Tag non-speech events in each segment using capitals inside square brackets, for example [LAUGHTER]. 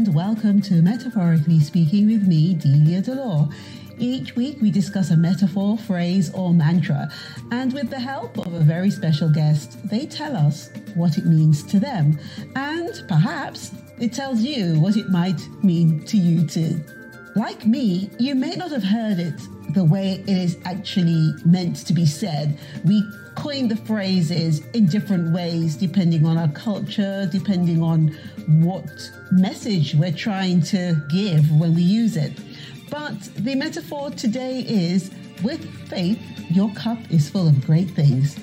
and welcome to Metaphorically Speaking with me, Delia Delore. Each week we discuss a metaphor, phrase, or mantra, and with the help of a very special guest, they tell us what it means to them, and perhaps it tells you what it might mean to you too. Like me, you may not have heard it the way it is actually meant to be said. We coin the phrases in different ways depending on our culture, depending on what message we're trying to give when we use it. But the metaphor today is with faith, your cup is full of great things.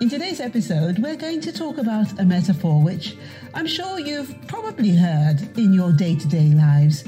In today's episode, we're going to talk about a metaphor which I'm sure you've probably heard in your day to day lives.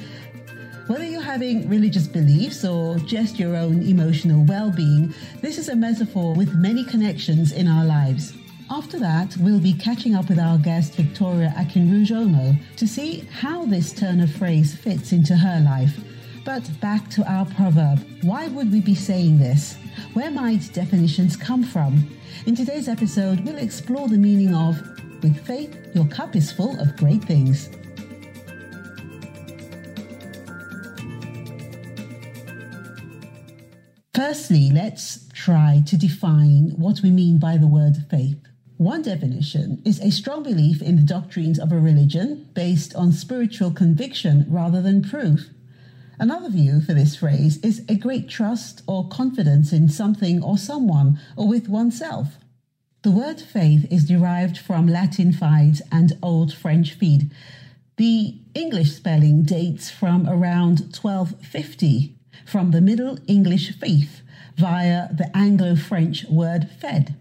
Whether you're having religious beliefs or just your own emotional well being, this is a metaphor with many connections in our lives. After that, we'll be catching up with our guest Victoria Akinrujomo to see how this turn of phrase fits into her life. But back to our proverb why would we be saying this? Where might definitions come from? In today's episode, we'll explore the meaning of with faith, your cup is full of great things. Firstly, let's try to define what we mean by the word faith. One definition is a strong belief in the doctrines of a religion based on spiritual conviction rather than proof. Another view for this phrase is a great trust or confidence in something or someone or with oneself. The word faith is derived from Latin fides and Old French fide. The English spelling dates from around 1250 from the Middle English faith via the Anglo French word fed.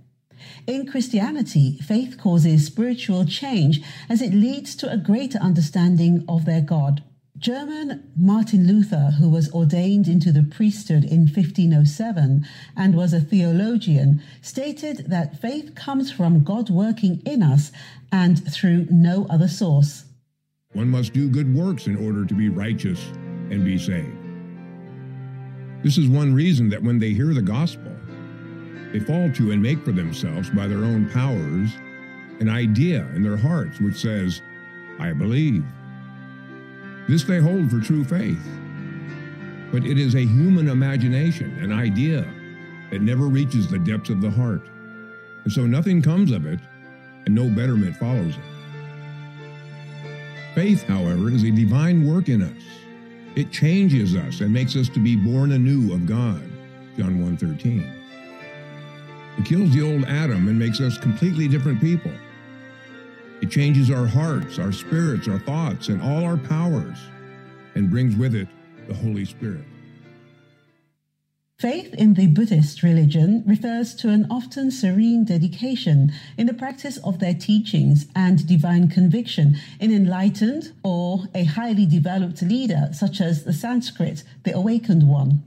In Christianity, faith causes spiritual change as it leads to a greater understanding of their God. German Martin Luther, who was ordained into the priesthood in 1507 and was a theologian, stated that faith comes from God working in us and through no other source. One must do good works in order to be righteous and be saved. This is one reason that when they hear the gospel, they fall to and make for themselves by their own powers an idea in their hearts which says, I believe. This they hold for true faith. But it is a human imagination, an idea that never reaches the depths of the heart. And so nothing comes of it, and no betterment follows it. Faith, however, is a divine work in us. It changes us and makes us to be born anew of God. John 1:13. It kills the old Adam and makes us completely different people. It changes our hearts, our spirits, our thoughts, and all our powers, and brings with it the Holy Spirit. Faith in the Buddhist religion refers to an often serene dedication in the practice of their teachings and divine conviction in enlightened or a highly developed leader, such as the Sanskrit, the awakened one.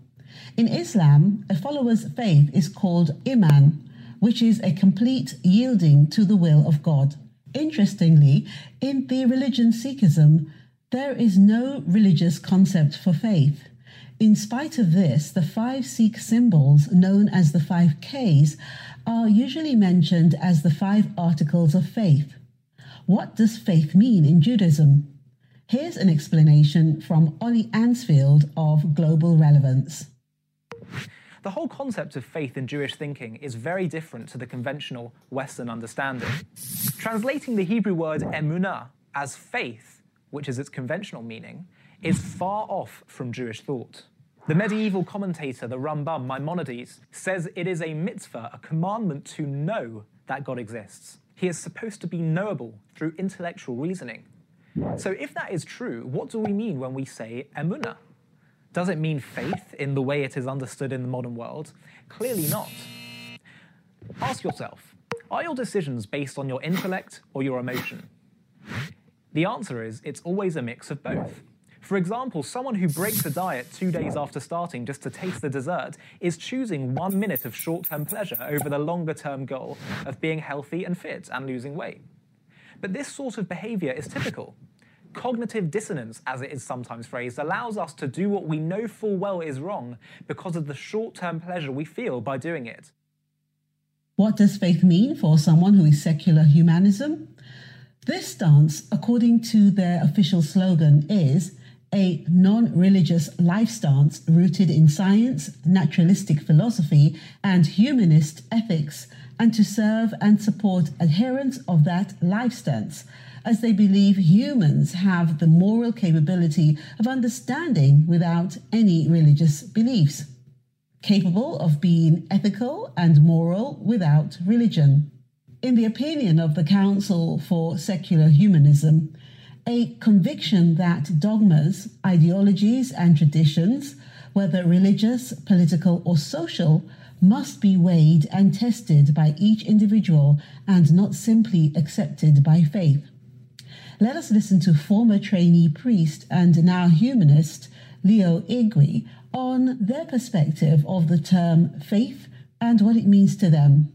In Islam, a follower's faith is called Iman, which is a complete yielding to the will of God. Interestingly, in the religion Sikhism, there is no religious concept for faith. In spite of this, the five Sikh symbols, known as the five Ks, are usually mentioned as the five articles of faith. What does faith mean in Judaism? Here's an explanation from Ollie Ansfield of Global Relevance. The whole concept of faith in Jewish thinking is very different to the conventional Western understanding. Translating the Hebrew word emunah as faith, which is its conventional meaning, is far off from Jewish thought. The medieval commentator, the Rambam Maimonides, says it is a mitzvah, a commandment to know that God exists. He is supposed to be knowable through intellectual reasoning. So, if that is true, what do we mean when we say emunah? Does it mean faith in the way it is understood in the modern world? Clearly not. Ask yourself are your decisions based on your intellect or your emotion? The answer is it's always a mix of both. For example, someone who breaks a diet two days after starting just to taste the dessert is choosing one minute of short term pleasure over the longer term goal of being healthy and fit and losing weight. But this sort of behavior is typical. Cognitive dissonance, as it is sometimes phrased, allows us to do what we know full well is wrong because of the short term pleasure we feel by doing it. What does faith mean for someone who is secular humanism? This stance, according to their official slogan, is a non religious life stance rooted in science, naturalistic philosophy, and humanist ethics, and to serve and support adherents of that life stance as they believe humans have the moral capability of understanding without any religious beliefs, capable of being ethical and moral without religion. In the opinion of the Council for Secular Humanism, a conviction that dogmas, ideologies, and traditions, whether religious, political, or social, must be weighed and tested by each individual and not simply accepted by faith. Let us listen to former trainee priest and now humanist Leo Igwe on their perspective of the term faith and what it means to them.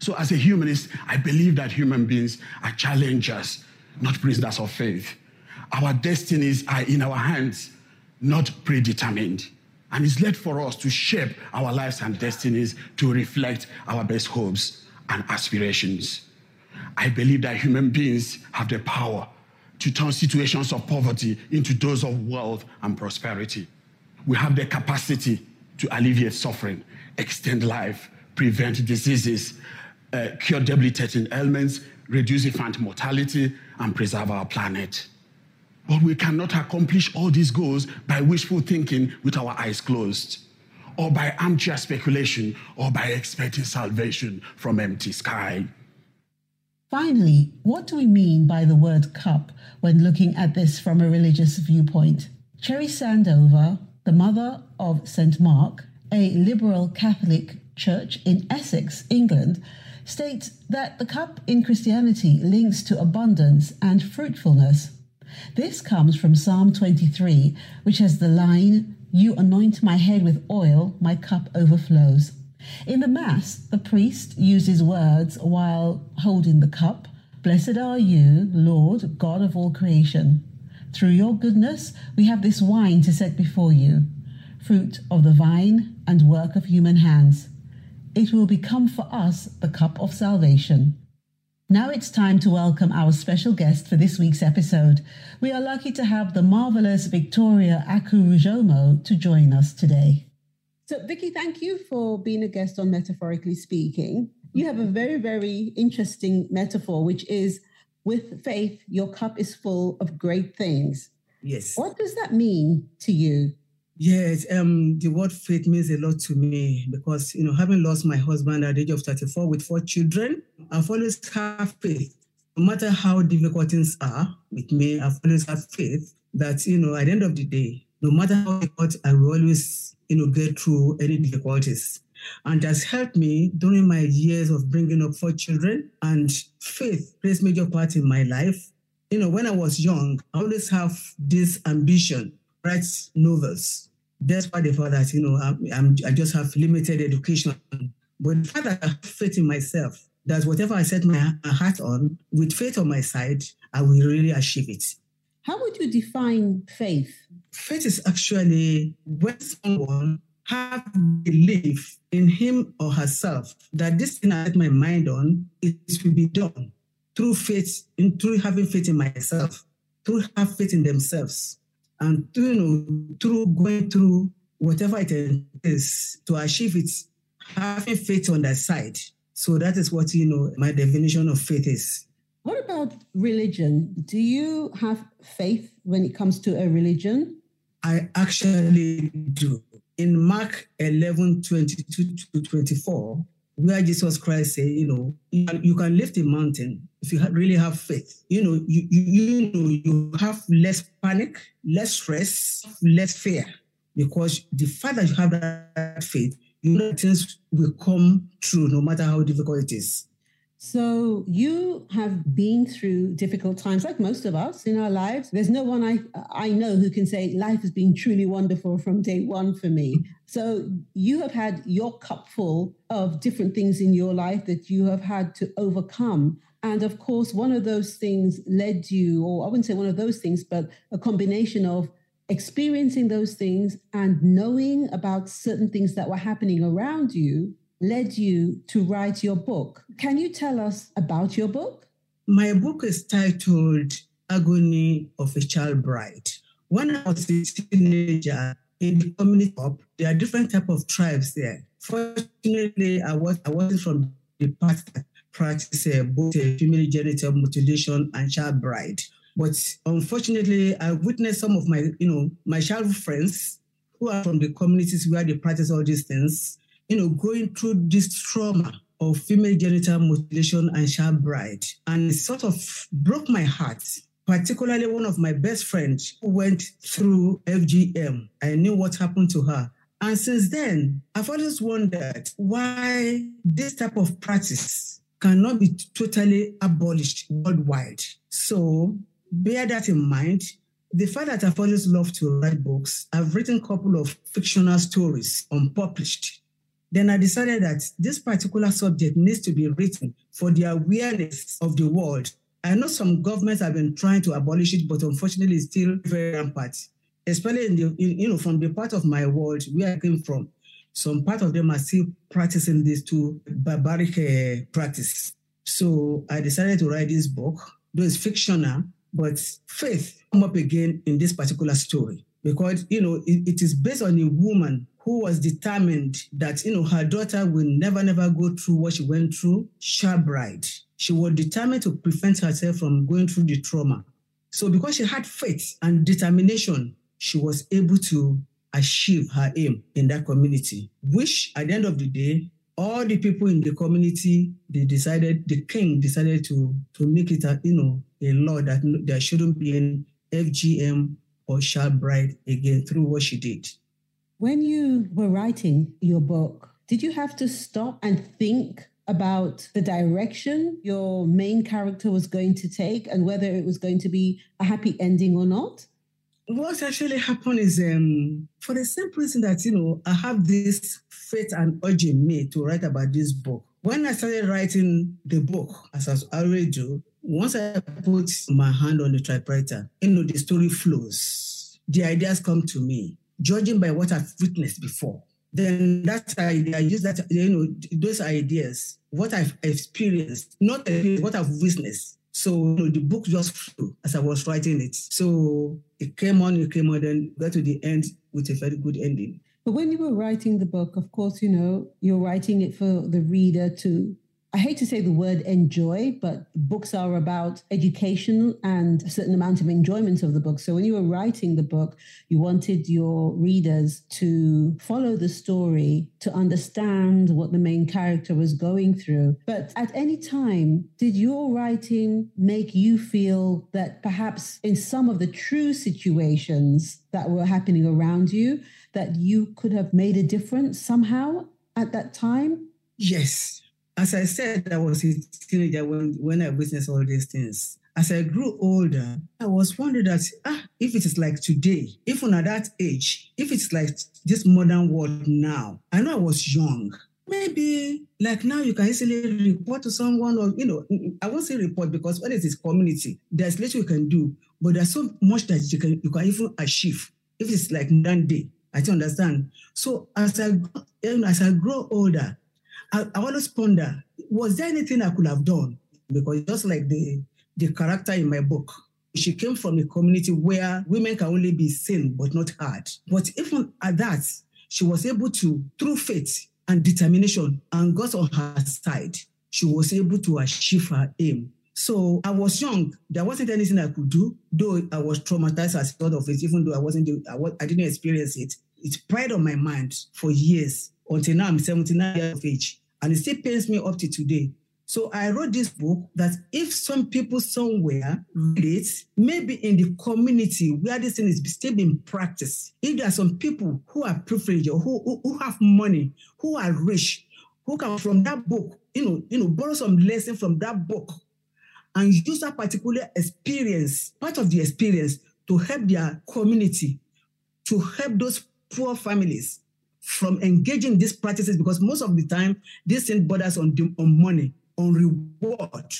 So, as a humanist, I believe that human beings are challengers, not prisoners of faith. Our destinies are in our hands, not predetermined. And it's left for us to shape our lives and destinies to reflect our best hopes and aspirations. I believe that human beings have the power to turn situations of poverty into those of wealth and prosperity. We have the capacity to alleviate suffering, extend life, prevent diseases, uh, cure debilitating ailments, reduce infant mortality, and preserve our planet. But we cannot accomplish all these goals by wishful thinking with our eyes closed, or by armchair speculation, or by expecting salvation from empty sky. Finally, what do we mean by the word cup when looking at this from a religious viewpoint? Cherry Sandover, the mother of St. Mark, a liberal Catholic church in Essex, England, states that the cup in Christianity links to abundance and fruitfulness. This comes from Psalm 23, which has the line, You anoint my head with oil, my cup overflows. In the Mass, the priest uses words while holding the cup Blessed are you, Lord, God of all creation. Through your goodness, we have this wine to set before you, fruit of the vine and work of human hands. It will become for us the cup of salvation. Now it's time to welcome our special guest for this week's episode. We are lucky to have the marvelous Victoria Akurujomo to join us today. So, Vicky, thank you for being a guest on Metaphorically Speaking. You have a very, very interesting metaphor, which is with faith, your cup is full of great things. Yes. What does that mean to you? Yes, um, the word faith means a lot to me because, you know, having lost my husband at the age of 34 with four children, I've always had faith. No matter how difficult things are with me, I've always had faith that, you know, at the end of the day, no matter how difficult, I will always you know, get through any difficulties. And has helped me during my years of bringing up four children. And faith plays major part in my life. You know, when I was young, I always have this ambition, write novels. Despite the fact that, you know, I'm, I'm, i just have limited education. But the fact that I have faith in myself, that whatever I set my heart on, with faith on my side, I will really achieve it. How would you define faith? Faith is actually when someone have belief in him or herself that this thing I set my mind on, it will be done through faith, in through having faith in myself, through have faith in themselves, and through, you know, through going through whatever it is to achieve it, having faith on that side. So that is what you know my definition of faith is. What about religion? Do you have faith when it comes to a religion? I actually do. In Mark 11 22 to 24, where Jesus Christ said, you know, you can lift a mountain if you really have faith. You know, you, you, you know, you have less panic, less stress, less fear, because the fact that you have that faith, you know things will come true no matter how difficult it is. So you have been through difficult times, like most of us in our lives. There's no one I I know who can say life has been truly wonderful from day one for me. So you have had your cup full of different things in your life that you have had to overcome. And of course, one of those things led you, or I wouldn't say one of those things, but a combination of experiencing those things and knowing about certain things that were happening around you led you to write your book. Can you tell us about your book? My book is titled Agony of a Child Bride. When I was a teenager in the community there are different type of tribes there. Fortunately, I was I wasn't from the part that practice uh, both uh, female genital mutilation and child bride. But unfortunately, I witnessed some of my, you know, my childhood friends who are from the communities where they practice all these things, you know, going through this trauma of female genital mutilation and child bride. And it sort of broke my heart. Particularly one of my best friends who went through FGM. I knew what happened to her. And since then, I've always wondered why this type of practice cannot be totally abolished worldwide. So bear that in mind. The fact that I've always loved to write books, I've written a couple of fictional stories unpublished. Then I decided that this particular subject needs to be written for the awareness of the world. I know some governments have been trying to abolish it, but unfortunately, it's still very rampant. Especially in the, in, you know, from the part of my world where I came from, some part of them are still practicing this to barbaric uh, practice. So I decided to write this book, though it's fictional, but faith come up again in this particular story because you know it, it is based on a woman who was determined that you know her daughter will never never go through what she went through. Child bride. She was determined to prevent herself from going through the trauma. So because she had faith and determination, she was able to achieve her aim in that community, which at the end of the day, all the people in the community, they decided, the king decided to, to make it a, you know, a law that there shouldn't be an FGM or child bride again through what she did. When you were writing your book, did you have to stop and think about the direction your main character was going to take and whether it was going to be a happy ending or not? what actually happened is um, for the simple reason that, you know, I have this faith and urging me to write about this book. When I started writing the book, as I already do, once I put my hand on the typewriter, you know, the story flows. The ideas come to me, judging by what I've witnessed before. Then that idea, I use that, you know, those ideas, what I've experienced, not what I've witnessed, so you know, the book just flew as I was writing it. So it came on, it came on, then got to the end with a very good ending. But when you were writing the book, of course, you know, you're writing it for the reader to I hate to say the word enjoy, but books are about education and a certain amount of enjoyment of the book. So when you were writing the book, you wanted your readers to follow the story, to understand what the main character was going through. But at any time, did your writing make you feel that perhaps in some of the true situations that were happening around you, that you could have made a difference somehow at that time? Yes, as I said, I was a teenager when, when I witnessed all these things. As I grew older, I was wondering that ah, if it is like today, even at that age, if it's like this modern world now, I know I was young. Maybe like now you can easily report to someone or, you know, I won't say report because when it is community, there's little you can do, but there's so much that you can, you can even achieve. If it's like modern day, I don't understand. So as I, as I grow older, I, I always ponder, was there anything I could have done? Because just like the, the character in my book, she came from a community where women can only be seen but not heard. But even at that, she was able to, through faith and determination and God on her side, she was able to achieve her aim. So I was young. There wasn't anything I could do, though I was traumatized as a thought of it, even though I wasn't, I, was, I didn't experience it. It's preyed on my mind for years until now I'm 79 years of age. And it still pains me up to today. So I wrote this book that if some people somewhere read it, maybe in the community where this thing is still being practiced, if there are some people who are privileged or who, who, who have money, who are rich, who can from that book, you know, you know, borrow some lesson from that book and use that particular experience, part of the experience, to help their community, to help those poor families from engaging these practices because most of the time this thing borders on, on money, on reward.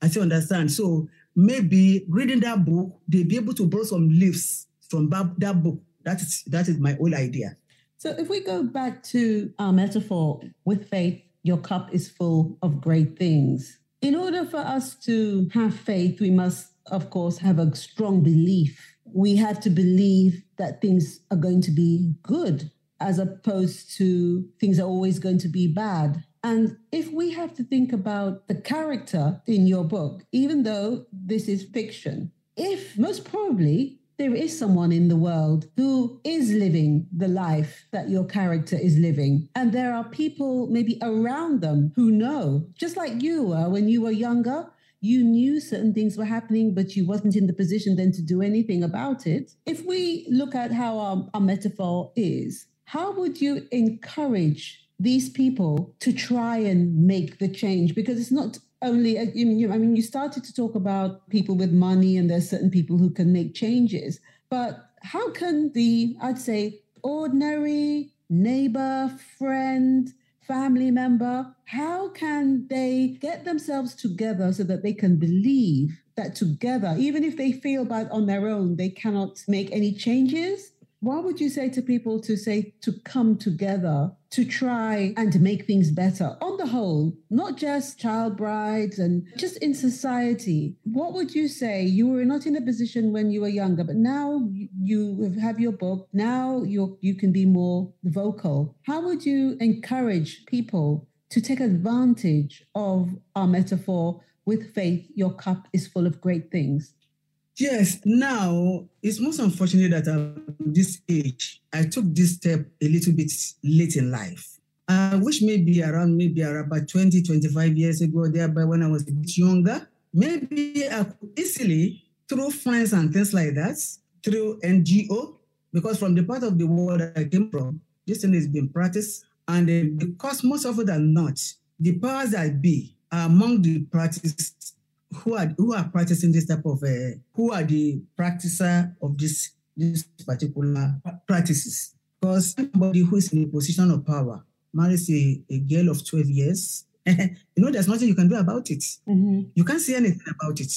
I still understand. So maybe reading that book, they'll be able to borrow some leaves from that book. That is that is my whole idea. So if we go back to our metaphor with faith, your cup is full of great things. In order for us to have faith, we must, of course, have a strong belief. We have to believe that things are going to be good as opposed to things are always going to be bad. And if we have to think about the character in your book, even though this is fiction, if most probably there is someone in the world who is living the life that your character is living. And there are people maybe around them who know, just like you were when you were younger. You knew certain things were happening, but you wasn't in the position then to do anything about it. If we look at how our, our metaphor is, how would you encourage these people to try and make the change? Because it's not only uh, I mean you started to talk about people with money and there's certain people who can make changes but how can the I'd say ordinary neighbor friend family member how can they get themselves together so that they can believe that together even if they feel bad on their own they cannot make any changes what would you say to people to say to come together to try and to make things better on the whole, not just child brides and just in society? What would you say? You were not in a position when you were younger, but now you have your book. Now you you can be more vocal. How would you encourage people to take advantage of our metaphor with faith? Your cup is full of great things. Yes, now it's most unfortunate that at this age, I took this step a little bit late in life. I wish maybe around maybe around about 20, 25 years ago, thereby when I was a bit younger, maybe I could easily, through funds and things like that, through NGO, because from the part of the world I came from, this thing is being practiced. And uh, because most of it are not, the powers that be are among the practices who are who are practicing this type of uh, who are the practicer of this this particular practices? Because somebody who is in a position of power marries a, a girl of 12 years [LAUGHS] you know there's nothing you can do about it. Mm-hmm. you can't say anything about it.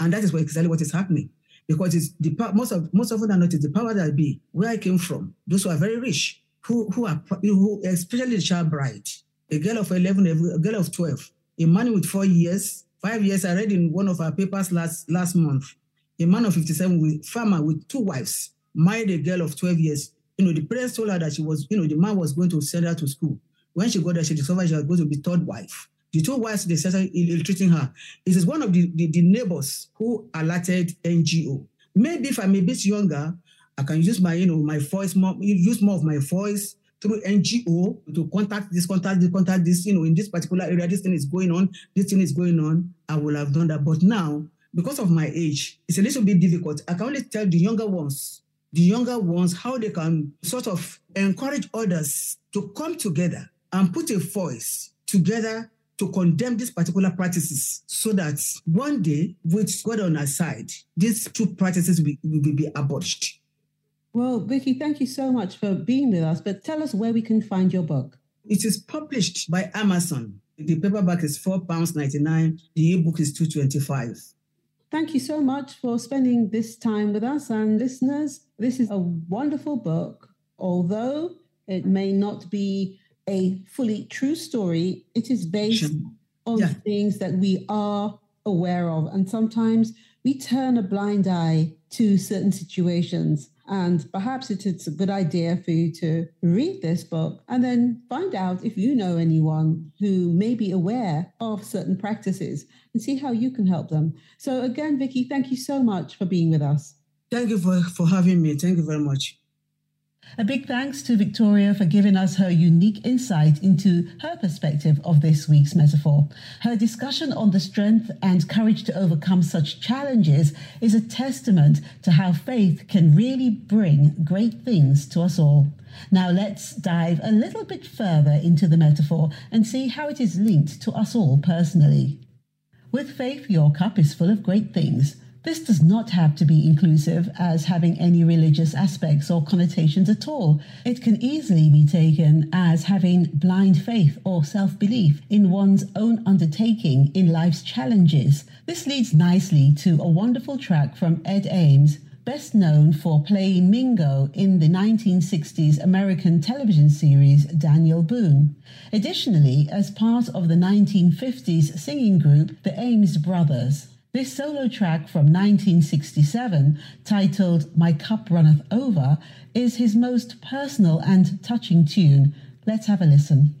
And that is what, exactly what is happening. Because it's the most of most of them not it's the power that be where i came from. Those who are very rich who who are who especially the child bride a girl of 11 a girl of 12 a man with four years Five years, I read in one of our papers last, last month, a man of 57 with farmer with two wives, married a girl of 12 years. You know, the parents told her that she was, you know, the man was going to send her to school. When she got there, she discovered she was going to be third wife. The two wives, they started ill-treating her. It is one of the, the, the neighbors who alerted NGO. Maybe if I'm a bit younger, I can use my, you know, my voice more, use more of my voice through NGO to contact this, contact this, contact this, you know, in this particular area, this thing is going on, this thing is going on, I will have done that. But now, because of my age, it's a little bit difficult. I can only tell the younger ones, the younger ones, how they can sort of encourage others to come together and put a voice together to condemn these particular practices so that one day, with God on our side, these two practices will, will be abolished. Well, Vicky, thank you so much for being with us. But tell us where we can find your book. It is published by Amazon. The paperback is four pounds ninety nine. The ebook is two twenty five. Thank you so much for spending this time with us and listeners. This is a wonderful book. Although it may not be a fully true story, it is based on yeah. things that we are aware of. And sometimes we turn a blind eye to certain situations. And perhaps it's a good idea for you to read this book and then find out if you know anyone who may be aware of certain practices and see how you can help them. So, again, Vicky, thank you so much for being with us. Thank you for, for having me. Thank you very much. A big thanks to Victoria for giving us her unique insight into her perspective of this week's metaphor. Her discussion on the strength and courage to overcome such challenges is a testament to how faith can really bring great things to us all. Now let's dive a little bit further into the metaphor and see how it is linked to us all personally. With faith, your cup is full of great things. This does not have to be inclusive as having any religious aspects or connotations at all. It can easily be taken as having blind faith or self belief in one's own undertaking in life's challenges. This leads nicely to a wonderful track from Ed Ames best known for playing Mingo in the 1960s American television series Daniel Boone. Additionally, as part of the 1950s singing group The Ames Brothers. This solo track from 1967, titled My Cup Runneth Over, is his most personal and touching tune. Let's have a listen.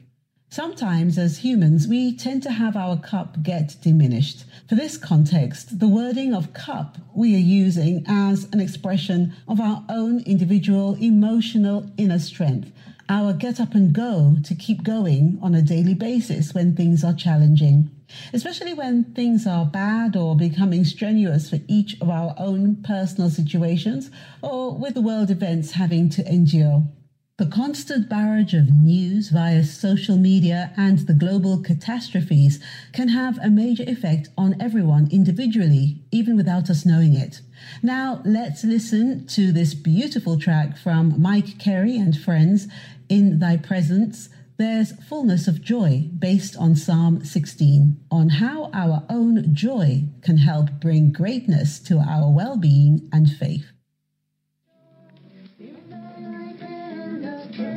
Sometimes, as humans, we tend to have our cup get diminished. For this context, the wording of cup we are using as an expression of our own individual emotional inner strength, our get up and go to keep going on a daily basis when things are challenging especially when things are bad or becoming strenuous for each of our own personal situations or with the world events having to endure. The constant barrage of news via social media and the global catastrophes can have a major effect on everyone individually, even without us knowing it. Now, let's listen to this beautiful track from Mike Carey and friends in Thy Presence there's fullness of joy based on Psalm 16, on how our own joy can help bring greatness to our well being and faith.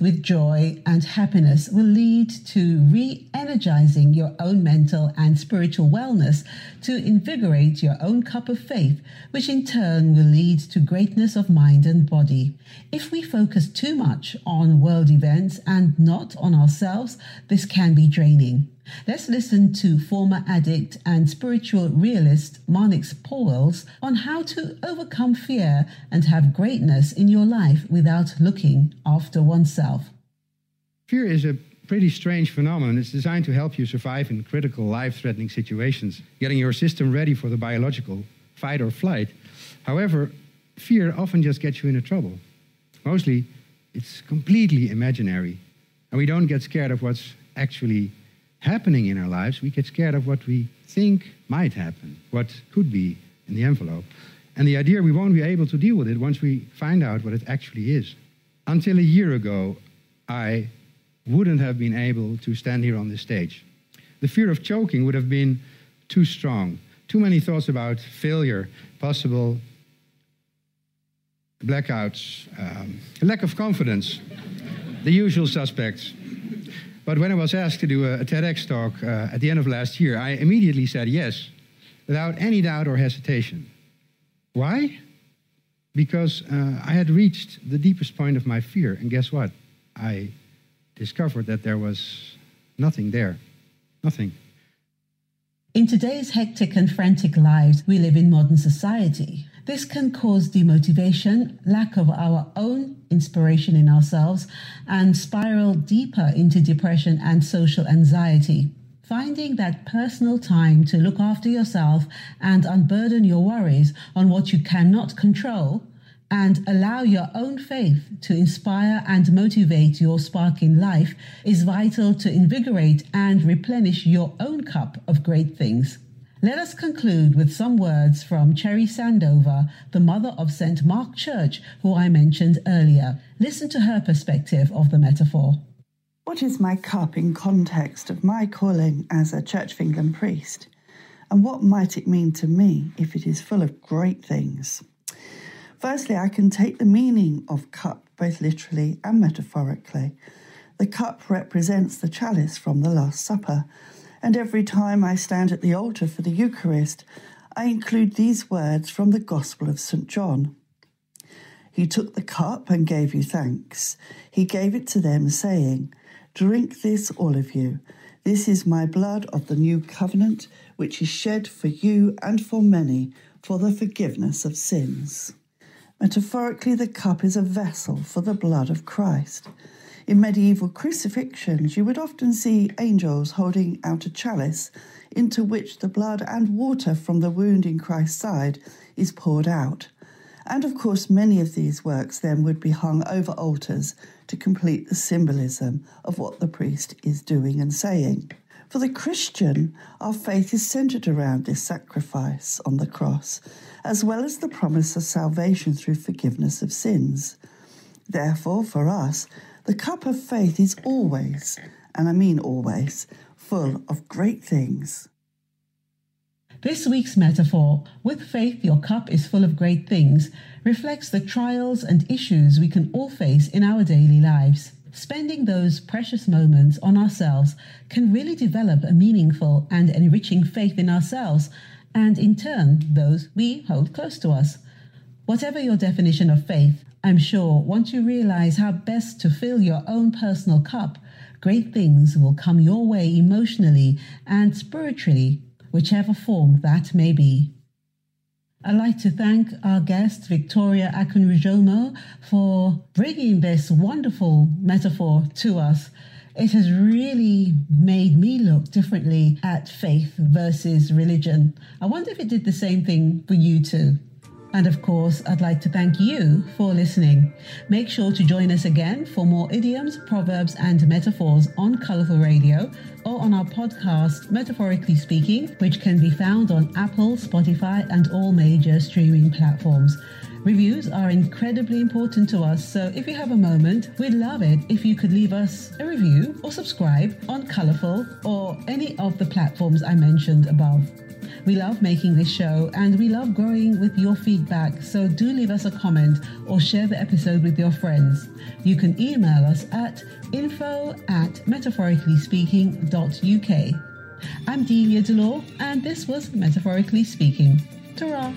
with joy and happiness will lead to re energizing your own mental and spiritual wellness to invigorate your own cup of faith, which in turn will lead to greatness of mind and body. If we focus too much on world events and not on ourselves, this can be draining. Let's listen to former addict and spiritual realist Marnix Pauwels on how to overcome fear and have greatness in your life without looking after oneself. Fear is a pretty strange phenomenon. It's designed to help you survive in critical, life threatening situations, getting your system ready for the biological fight or flight. However, fear often just gets you into trouble. Mostly, it's completely imaginary, and we don't get scared of what's actually happening in our lives, we get scared of what we think might happen, what could be in the envelope. And the idea we won't be able to deal with it once we find out what it actually is. Until a year ago, I wouldn't have been able to stand here on this stage. The fear of choking would have been too strong. Too many thoughts about failure, possible blackouts, um, lack of confidence. the usual suspects. But when I was asked to do a, a TEDx talk uh, at the end of last year, I immediately said yes, without any doubt or hesitation. Why? Because uh, I had reached the deepest point of my fear, and guess what? I discovered that there was nothing there. Nothing. In today's hectic and frantic lives we live in modern society, this can cause demotivation, lack of our own inspiration in ourselves, and spiral deeper into depression and social anxiety. Finding that personal time to look after yourself and unburden your worries on what you cannot control and allow your own faith to inspire and motivate your spark in life is vital to invigorate and replenish your own cup of great things. Let us conclude with some words from Cherry Sandover, the mother of St. Mark Church, who I mentioned earlier. Listen to her perspective of the metaphor. What is my cup in context of my calling as a Church of England priest? And what might it mean to me if it is full of great things? Firstly, I can take the meaning of cup both literally and metaphorically. The cup represents the chalice from the Last Supper and every time I stand at the altar for the Eucharist, I include these words from the Gospel of St. John. He took the cup and gave you thanks. He gave it to them, saying, Drink this, all of you. This is my blood of the new covenant, which is shed for you and for many for the forgiveness of sins. Metaphorically, the cup is a vessel for the blood of Christ. In medieval crucifixions, you would often see angels holding out a chalice into which the blood and water from the wound in Christ's side is poured out. And of course, many of these works then would be hung over altars to complete the symbolism of what the priest is doing and saying. For the Christian, our faith is centered around this sacrifice on the cross, as well as the promise of salvation through forgiveness of sins. Therefore, for us, the cup of faith is always, and I mean always, full of great things. This week's metaphor, with faith your cup is full of great things, reflects the trials and issues we can all face in our daily lives. Spending those precious moments on ourselves can really develop a meaningful and enriching faith in ourselves and, in turn, those we hold close to us. Whatever your definition of faith, I'm sure once you realize how best to fill your own personal cup, great things will come your way emotionally and spiritually, whichever form that may be. I'd like to thank our guest, Victoria Akunrujomo, for bringing this wonderful metaphor to us. It has really made me look differently at faith versus religion. I wonder if it did the same thing for you too. And of course, I'd like to thank you for listening. Make sure to join us again for more idioms, proverbs, and metaphors on Colourful Radio or on our podcast, Metaphorically Speaking, which can be found on Apple, Spotify, and all major streaming platforms. Reviews are incredibly important to us, so if you have a moment, we'd love it if you could leave us a review or subscribe on Colourful or any of the platforms I mentioned above. We love making this show and we love growing with your feedback, so do leave us a comment or share the episode with your friends. You can email us at info at metaphoricallyspeaking.uk. I'm Delia Delore, and this was Metaphorically Speaking. Ta